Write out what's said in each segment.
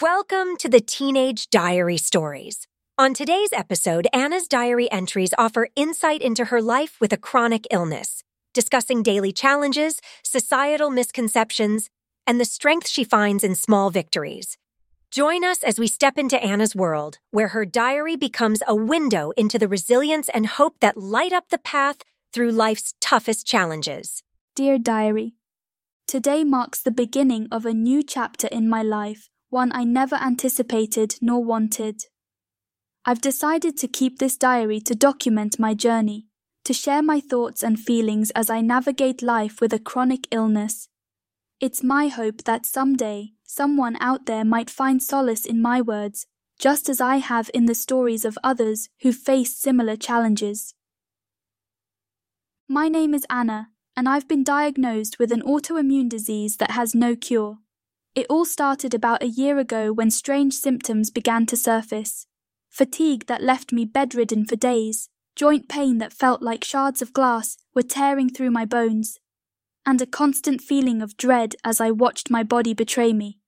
Welcome to the Teenage Diary Stories. On today's episode, Anna's diary entries offer insight into her life with a chronic illness, discussing daily challenges, societal misconceptions, and the strength she finds in small victories. Join us as we step into Anna's world, where her diary becomes a window into the resilience and hope that light up the path through life's toughest challenges. Dear Diary, Today marks the beginning of a new chapter in my life one I never anticipated nor wanted. I've decided to keep this diary to document my journey, to share my thoughts and feelings as I navigate life with a chronic illness. It's my hope that someday someone out there might find solace in my words, just as I have in the stories of others who face similar challenges. My name is Anna, and I've been diagnosed with an autoimmune disease that has no cure. It all started about a year ago when strange symptoms began to surface fatigue that left me bedridden for days, joint pain that felt like shards of glass were tearing through my bones, and a constant feeling of dread as I watched my body betray me.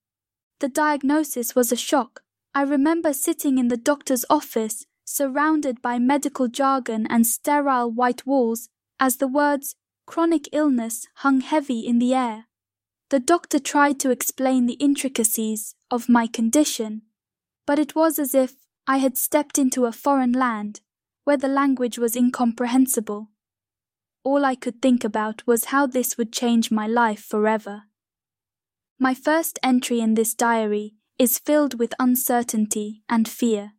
The diagnosis was a shock. I remember sitting in the doctor's office, surrounded by medical jargon and sterile white walls, as the words chronic illness hung heavy in the air. The doctor tried to explain the intricacies of my condition, but it was as if I had stepped into a foreign land where the language was incomprehensible. All I could think about was how this would change my life forever. My first entry in this diary is filled with uncertainty and fear.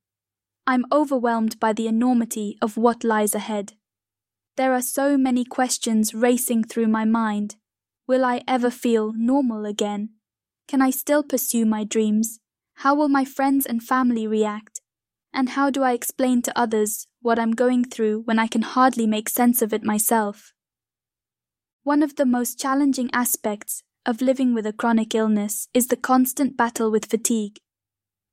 I'm overwhelmed by the enormity of what lies ahead. There are so many questions racing through my mind Will I ever feel normal again? Can I still pursue my dreams? How will my friends and family react? And how do I explain to others what I'm going through when I can hardly make sense of it myself? One of the most challenging aspects of living with a chronic illness is the constant battle with fatigue.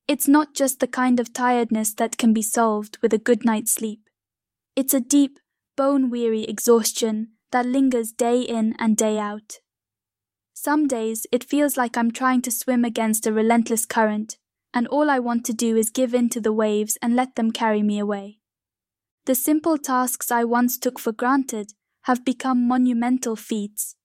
It's not just the kind of tiredness that can be solved with a good night's sleep. It's a deep, bone weary exhaustion that lingers day in and day out. Some days it feels like I'm trying to swim against a relentless current, and all I want to do is give in to the waves and let them carry me away. The simple tasks I once took for granted have become monumental feats.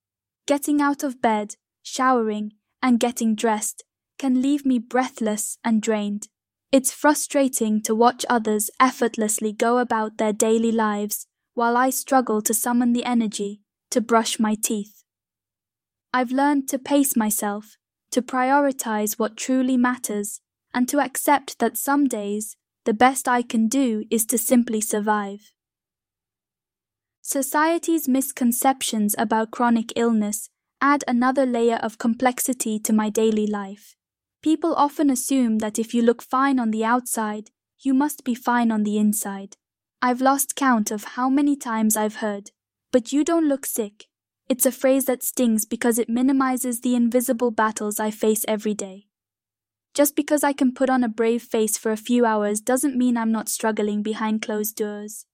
Getting out of bed, showering, and getting dressed can leave me breathless and drained. It's frustrating to watch others effortlessly go about their daily lives while I struggle to summon the energy to brush my teeth. I've learned to pace myself, to prioritize what truly matters, and to accept that some days the best I can do is to simply survive. Society's misconceptions about chronic illness add another layer of complexity to my daily life. People often assume that if you look fine on the outside, you must be fine on the inside. I've lost count of how many times I've heard, but you don't look sick. It's a phrase that stings because it minimizes the invisible battles I face every day. Just because I can put on a brave face for a few hours doesn't mean I'm not struggling behind closed doors.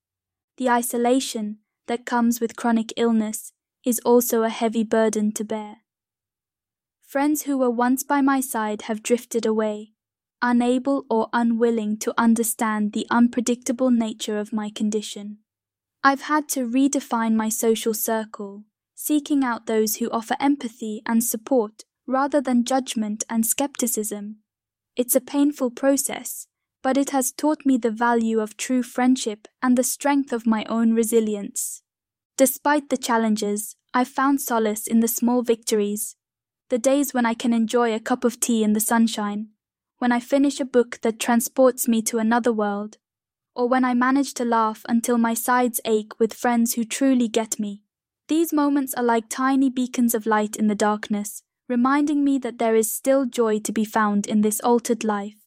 The isolation that comes with chronic illness is also a heavy burden to bear. Friends who were once by my side have drifted away, unable or unwilling to understand the unpredictable nature of my condition. I've had to redefine my social circle, seeking out those who offer empathy and support rather than judgment and skepticism. It's a painful process, but it has taught me the value of true friendship and the strength of my own resilience. Despite the challenges, I've found solace in the small victories, the days when I can enjoy a cup of tea in the sunshine, when I finish a book that transports me to another world, or when I manage to laugh until my sides ache with friends who truly get me. These moments are like tiny beacons of light in the darkness, reminding me that there is still joy to be found in this altered life.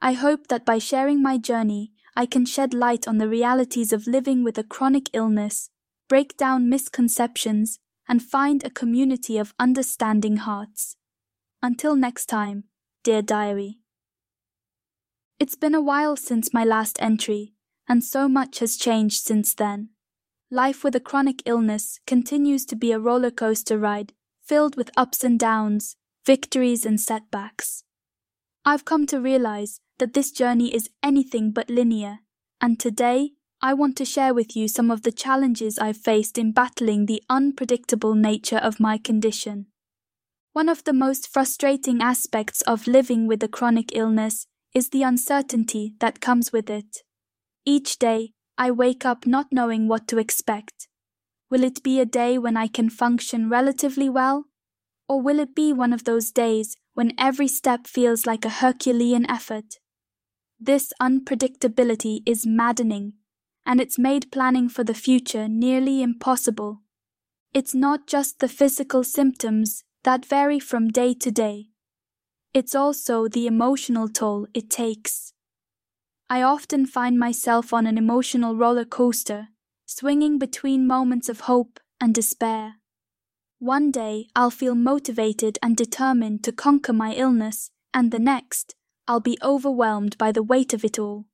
I hope that by sharing my journey, I can shed light on the realities of living with a chronic illness, break down misconceptions, and find a community of understanding hearts. Until next time. Dear Diary. It's been a while since my last entry, and so much has changed since then. Life with a chronic illness continues to be a roller coaster ride filled with ups and downs, victories and setbacks. I've come to realize that this journey is anything but linear, and today I want to share with you some of the challenges I've faced in battling the unpredictable nature of my condition. One of the most frustrating aspects of living with a chronic illness is the uncertainty that comes with it. Each day, I wake up not knowing what to expect. Will it be a day when I can function relatively well? Or will it be one of those days when every step feels like a Herculean effort? This unpredictability is maddening, and it's made planning for the future nearly impossible. It's not just the physical symptoms that vary from day to day. It's also the emotional toll it takes. I often find myself on an emotional roller coaster, swinging between moments of hope and despair. One day I'll feel motivated and determined to conquer my illness, and the next I'll be overwhelmed by the weight of it all.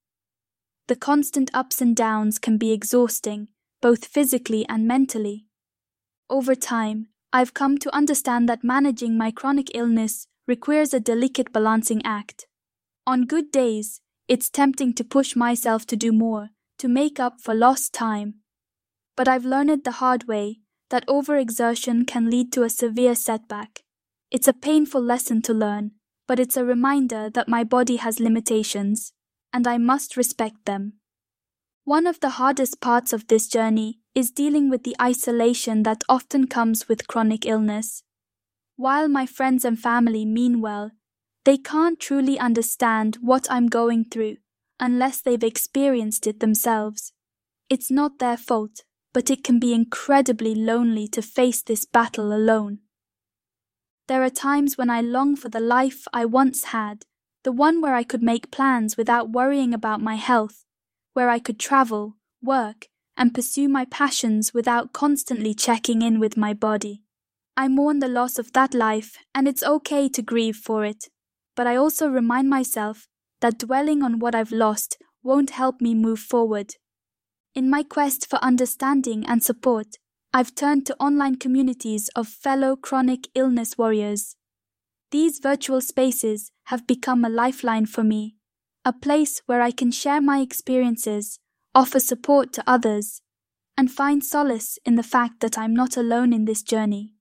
The constant ups and downs can be exhausting, both physically and mentally. Over time, I've come to understand that managing my chronic illness requires a delicate balancing act. On good days, it's tempting to push myself to do more, to make up for lost time. But I've learned the hard way that overexertion can lead to a severe setback. It's a painful lesson to learn, but it's a reminder that my body has limitations, and I must respect them. One of the hardest parts of this journey is dealing with the isolation that often comes with chronic illness. While my friends and family mean well, they can't truly understand what I'm going through unless they've experienced it themselves. It's not their fault, but it can be incredibly lonely to face this battle alone. There are times when I long for the life I once had, the one where I could make plans without worrying about my health where I could travel, work, and pursue my passions without constantly checking in with my body. I mourn the loss of that life, and it's okay to grieve for it. But I also remind myself that dwelling on what I've lost won't help me move forward. In my quest for understanding and support, I've turned to online communities of fellow chronic illness warriors. These virtual spaces have become a lifeline for me a place where I can share my experiences, offer support to others, and find solace in the fact that I'm not alone in this journey.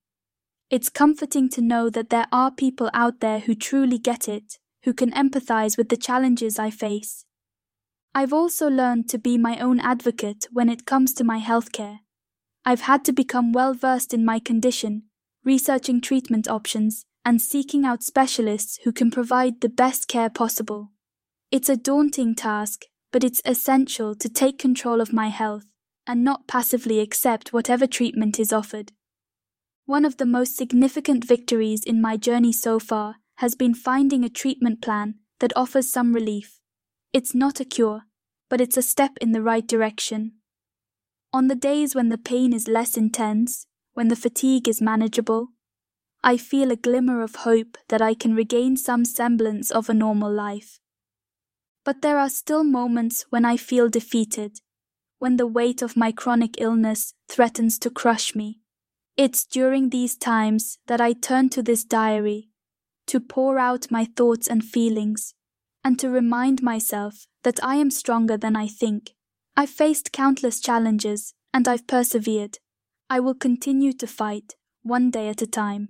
It's comforting to know that there are people out there who truly get it, who can empathize with the challenges I face. I've also learned to be my own advocate when it comes to my healthcare. I've had to become well versed in my condition, researching treatment options, and seeking out specialists who can provide the best care possible. It's a daunting task, but it's essential to take control of my health and not passively accept whatever treatment is offered. One of the most significant victories in my journey so far has been finding a treatment plan that offers some relief. It's not a cure, but it's a step in the right direction. On the days when the pain is less intense, when the fatigue is manageable, I feel a glimmer of hope that I can regain some semblance of a normal life. But there are still moments when I feel defeated, when the weight of my chronic illness threatens to crush me. It's during these times that I turn to this diary to pour out my thoughts and feelings and to remind myself that I am stronger than I think. I've faced countless challenges and I've persevered. I will continue to fight, one day at a time.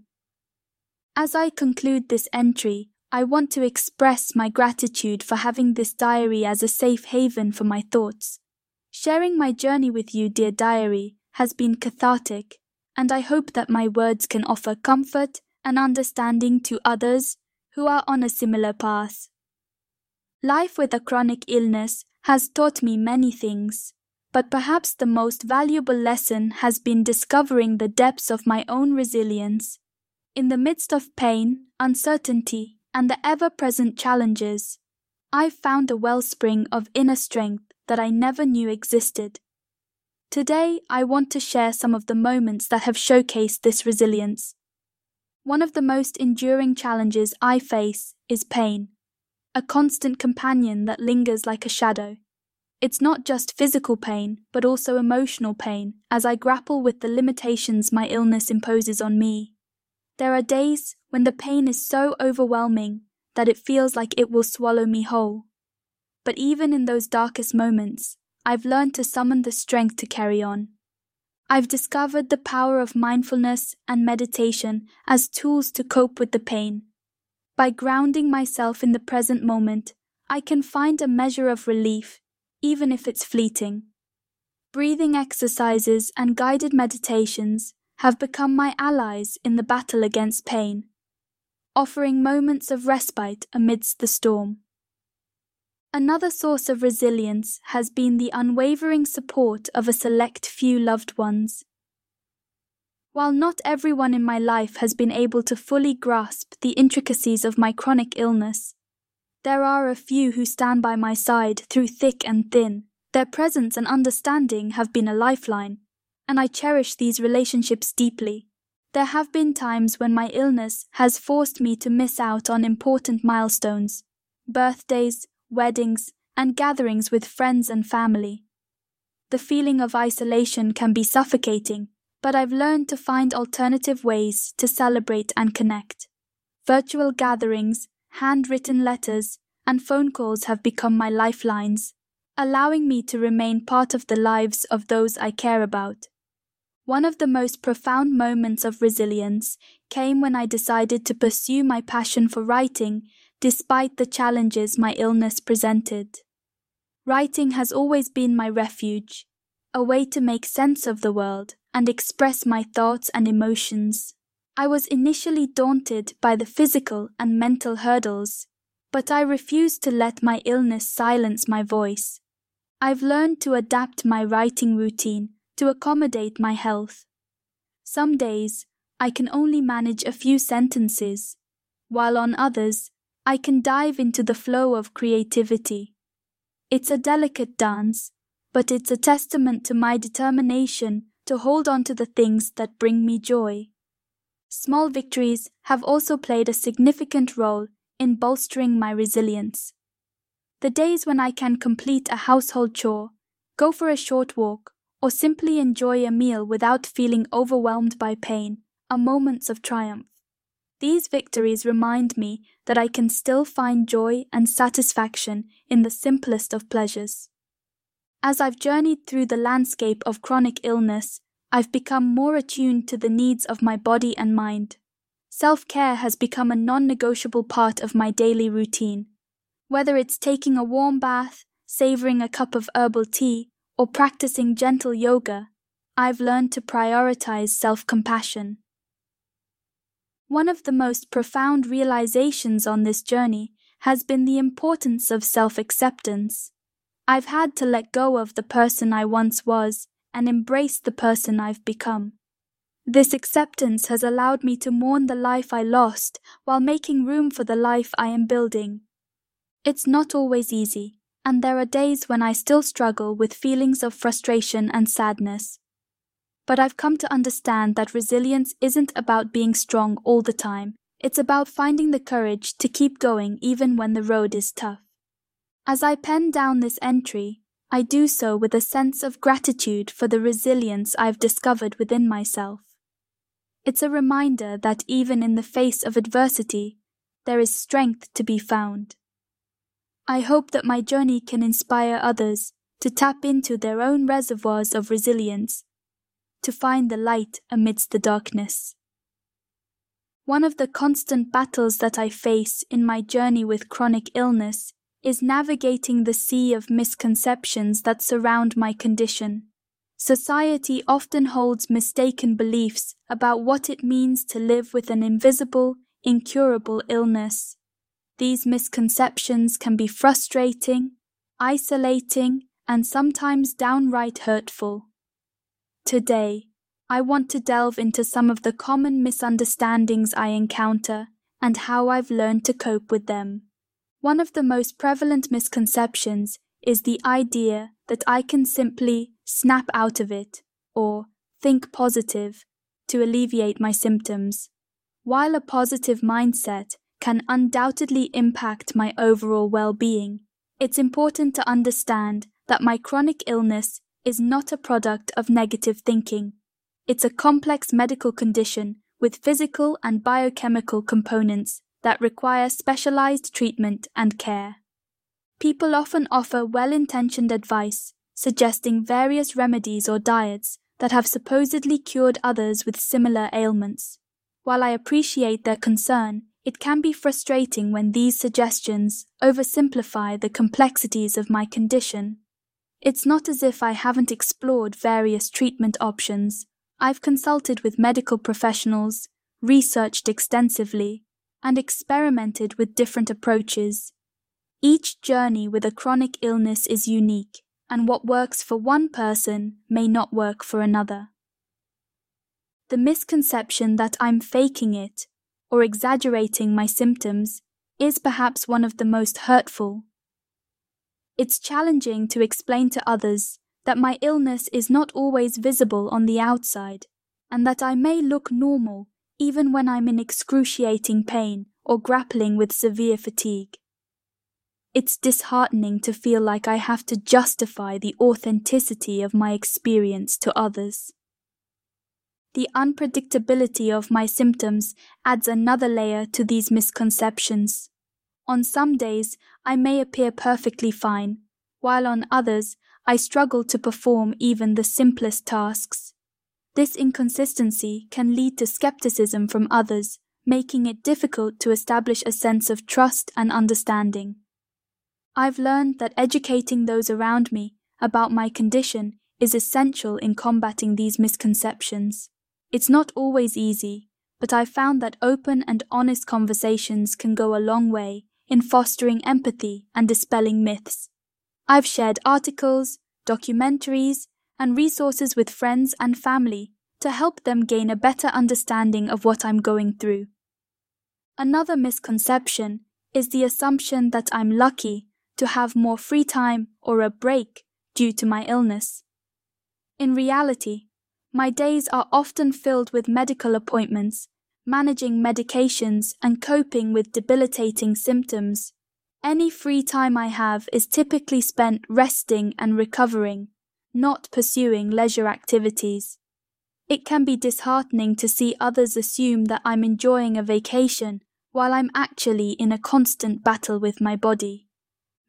As I conclude this entry, I want to express my gratitude for having this diary as a safe haven for my thoughts. Sharing my journey with you, dear diary, has been cathartic, and I hope that my words can offer comfort and understanding to others who are on a similar path. Life with a chronic illness has taught me many things, but perhaps the most valuable lesson has been discovering the depths of my own resilience. In the midst of pain, uncertainty, and the ever present challenges, I've found a wellspring of inner strength that I never knew existed. Today, I want to share some of the moments that have showcased this resilience. One of the most enduring challenges I face is pain, a constant companion that lingers like a shadow. It's not just physical pain, but also emotional pain as I grapple with the limitations my illness imposes on me. There are days when the pain is so overwhelming that it feels like it will swallow me whole. But even in those darkest moments, I've learned to summon the strength to carry on. I've discovered the power of mindfulness and meditation as tools to cope with the pain. By grounding myself in the present moment, I can find a measure of relief, even if it's fleeting. Breathing exercises and guided meditations have become my allies in the battle against pain, offering moments of respite amidst the storm. Another source of resilience has been the unwavering support of a select few loved ones. While not everyone in my life has been able to fully grasp the intricacies of my chronic illness, there are a few who stand by my side through thick and thin. Their presence and understanding have been a lifeline, and I cherish these relationships deeply. There have been times when my illness has forced me to miss out on important milestones, birthdays, weddings, and gatherings with friends and family. The feeling of isolation can be suffocating, but I've learned to find alternative ways to celebrate and connect. Virtual gatherings, handwritten letters, and phone calls have become my lifelines, allowing me to remain part of the lives of those I care about. One of the most profound moments of resilience came when I decided to pursue my passion for writing despite the challenges my illness presented. Writing has always been my refuge, a way to make sense of the world and express my thoughts and emotions. I was initially daunted by the physical and mental hurdles, but I refused to let my illness silence my voice. I've learned to adapt my writing routine to accommodate my health. Some days I can only manage a few sentences, while on others I can dive into the flow of creativity. It's a delicate dance, but it's a testament to my determination to hold on to the things that bring me joy. Small victories have also played a significant role in bolstering my resilience. The days when I can complete a household chore, go for a short walk, or simply enjoy a meal without feeling overwhelmed by pain are moments of triumph. These victories remind me that I can still find joy and satisfaction in the simplest of pleasures. As I've journeyed through the landscape of chronic illness, I've become more attuned to the needs of my body and mind. Self care has become a non negotiable part of my daily routine. Whether it's taking a warm bath, savoring a cup of herbal tea, or practicing gentle yoga, I've learned to prioritize self compassion. One of the most profound realizations on this journey has been the importance of self acceptance. I've had to let go of the person I once was and embrace the person I've become. This acceptance has allowed me to mourn the life I lost while making room for the life I am building. It's not always easy, and there are days when I still struggle with feelings of frustration and sadness but I've come to understand that resilience isn't about being strong all the time. It's about finding the courage to keep going even when the road is tough. As I pen down this entry, I do so with a sense of gratitude for the resilience I've discovered within myself. It's a reminder that even in the face of adversity, there is strength to be found. I hope that my journey can inspire others to tap into their own reservoirs of resilience to find the light amidst the darkness. One of the constant battles that I face in my journey with chronic illness is navigating the sea of misconceptions that surround my condition. Society often holds mistaken beliefs about what it means to live with an invisible, incurable illness. These misconceptions can be frustrating, isolating, and sometimes downright hurtful. Today, I want to delve into some of the common misunderstandings I encounter and how I've learned to cope with them. One of the most prevalent misconceptions is the idea that I can simply snap out of it or think positive to alleviate my symptoms. While a positive mindset can undoubtedly impact my overall well being, it's important to understand that my chronic illness is not a product of negative thinking. It's a complex medical condition with physical and biochemical components that require specialized treatment and care. People often offer well intentioned advice, suggesting various remedies or diets that have supposedly cured others with similar ailments. While I appreciate their concern, it can be frustrating when these suggestions oversimplify the complexities of my condition. It's not as if I haven't explored various treatment options. I've consulted with medical professionals, researched extensively, and experimented with different approaches. Each journey with a chronic illness is unique, and what works for one person may not work for another. The misconception that I'm faking it or exaggerating my symptoms is perhaps one of the most hurtful. It's challenging to explain to others that my illness is not always visible on the outside, and that I may look normal even when I'm in excruciating pain or grappling with severe fatigue. It's disheartening to feel like I have to justify the authenticity of my experience to others. The unpredictability of my symptoms adds another layer to these misconceptions. On some days, I may appear perfectly fine, while on others, I struggle to perform even the simplest tasks. This inconsistency can lead to skepticism from others, making it difficult to establish a sense of trust and understanding. I've learned that educating those around me about my condition is essential in combating these misconceptions. It's not always easy, but I've found that open and honest conversations can go a long way in fostering empathy and dispelling myths. I've shared articles, documentaries, and resources with friends and family to help them gain a better understanding of what I'm going through. Another misconception is the assumption that I'm lucky to have more free time or a break due to my illness. In reality, my days are often filled with medical appointments, managing medications, and coping with debilitating symptoms. Any free time I have is typically spent resting and recovering, not pursuing leisure activities. It can be disheartening to see others assume that I'm enjoying a vacation while I'm actually in a constant battle with my body.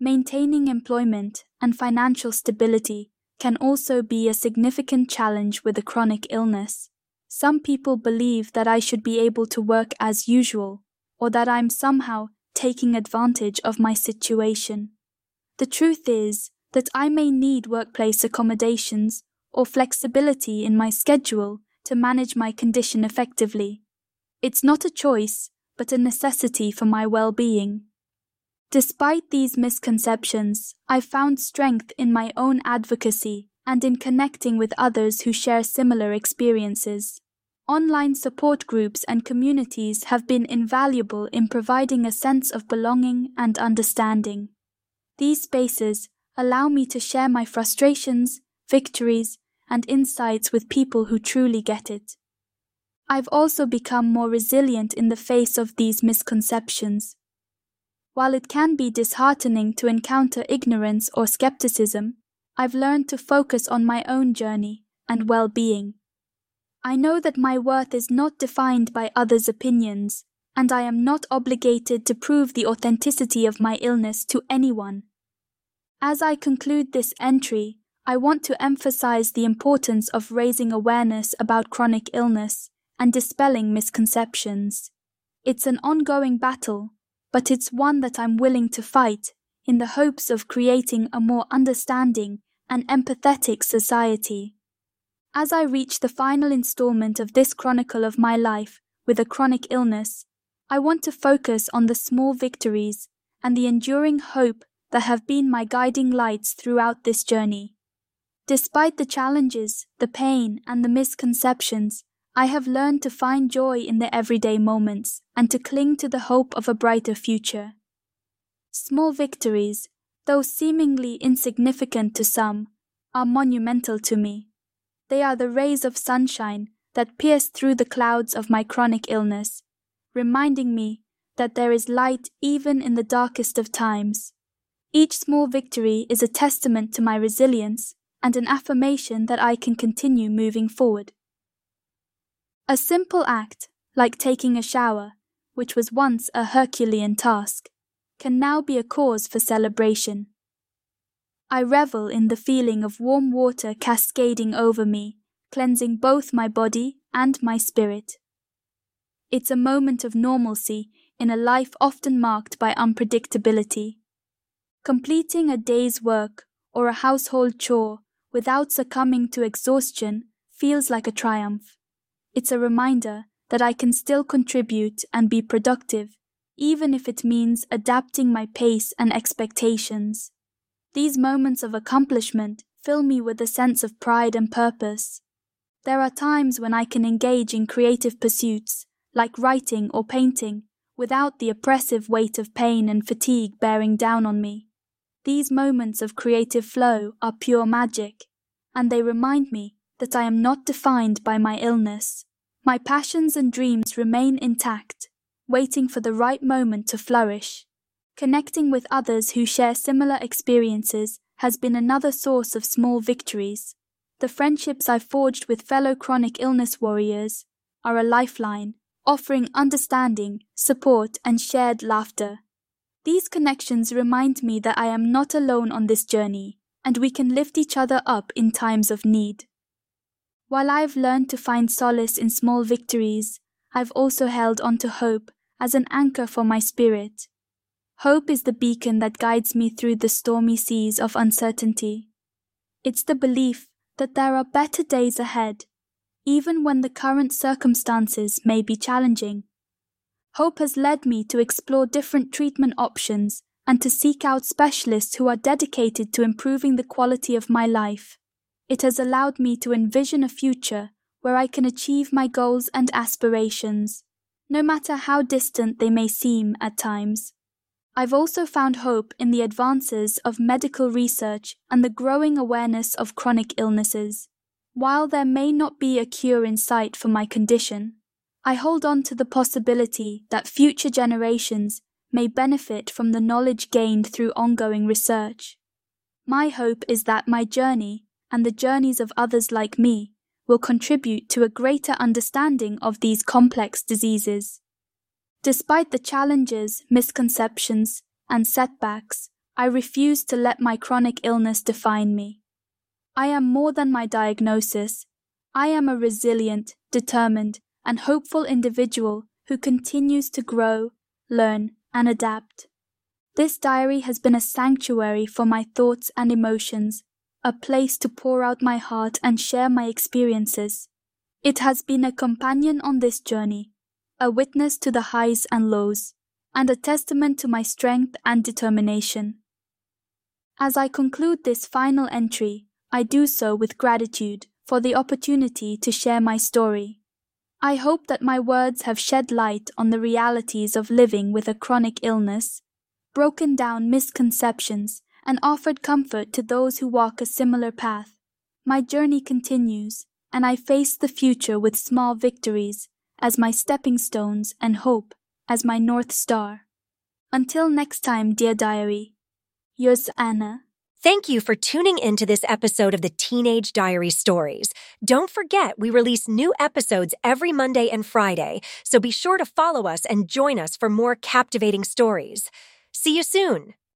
Maintaining employment and financial stability can also be a significant challenge with a chronic illness. Some people believe that I should be able to work as usual, or that I'm somehow taking advantage of my situation. The truth is that I may need workplace accommodations or flexibility in my schedule to manage my condition effectively. It's not a choice, but a necessity for my well being. Despite these misconceptions, I found strength in my own advocacy and in connecting with others who share similar experiences. Online support groups and communities have been invaluable in providing a sense of belonging and understanding. These spaces allow me to share my frustrations, victories, and insights with people who truly get it. I've also become more resilient in the face of these misconceptions while it can be disheartening to encounter ignorance or skepticism, I've learned to focus on my own journey and well being. I know that my worth is not defined by others' opinions, and I am not obligated to prove the authenticity of my illness to anyone. As I conclude this entry, I want to emphasize the importance of raising awareness about chronic illness and dispelling misconceptions. It's an ongoing battle, but it's one that I'm willing to fight in the hopes of creating a more understanding and empathetic society. As I reach the final installment of this chronicle of my life with a chronic illness, I want to focus on the small victories and the enduring hope that have been my guiding lights throughout this journey. Despite the challenges, the pain, and the misconceptions, I have learned to find joy in the everyday moments and to cling to the hope of a brighter future. Small victories, though seemingly insignificant to some, are monumental to me. They are the rays of sunshine that pierce through the clouds of my chronic illness, reminding me that there is light even in the darkest of times. Each small victory is a testament to my resilience and an affirmation that I can continue moving forward. A simple act, like taking a shower, which was once a Herculean task, can now be a cause for celebration. I revel in the feeling of warm water cascading over me, cleansing both my body and my spirit. It's a moment of normalcy in a life often marked by unpredictability. Completing a day's work or a household chore without succumbing to exhaustion feels like a triumph. It's a reminder that I can still contribute and be productive, even if it means adapting my pace and expectations. These moments of accomplishment fill me with a sense of pride and purpose. There are times when I can engage in creative pursuits, like writing or painting, without the oppressive weight of pain and fatigue bearing down on me. These moments of creative flow are pure magic, and they remind me that I am not defined by my illness. My passions and dreams remain intact, waiting for the right moment to flourish. Connecting with others who share similar experiences has been another source of small victories. The friendships I've forged with fellow chronic illness warriors are a lifeline, offering understanding, support, and shared laughter. These connections remind me that I am not alone on this journey, and we can lift each other up in times of need. While I've learned to find solace in small victories, I've also held on to hope as an anchor for my spirit. Hope is the beacon that guides me through the stormy seas of uncertainty. It's the belief that there are better days ahead, even when the current circumstances may be challenging. Hope has led me to explore different treatment options and to seek out specialists who are dedicated to improving the quality of my life. It has allowed me to envision a future where I can achieve my goals and aspirations, no matter how distant they may seem at times. I've also found hope in the advances of medical research and the growing awareness of chronic illnesses. While there may not be a cure in sight for my condition, I hold on to the possibility that future generations may benefit from the knowledge gained through ongoing research. My hope is that my journey and the journeys of others like me will contribute to a greater understanding of these complex diseases. Despite the challenges, misconceptions, and setbacks, I refuse to let my chronic illness define me. I am more than my diagnosis. I am a resilient, determined, and hopeful individual who continues to grow, learn, and adapt. This diary has been a sanctuary for my thoughts and emotions, a place to pour out my heart and share my experiences. It has been a companion on this journey, a witness to the highs and lows, and a testament to my strength and determination. As I conclude this final entry, I do so with gratitude for the opportunity to share my story. I hope that my words have shed light on the realities of living with a chronic illness, broken down misconceptions, and offered comfort to those who walk a similar path. My journey continues, and I face the future with small victories as my stepping stones and hope as my North Star. Until next time, dear diary, yours Anna. Thank you for tuning into this episode of the Teenage Diary Stories. Don't forget, we release new episodes every Monday and Friday, so be sure to follow us and join us for more captivating stories. See you soon.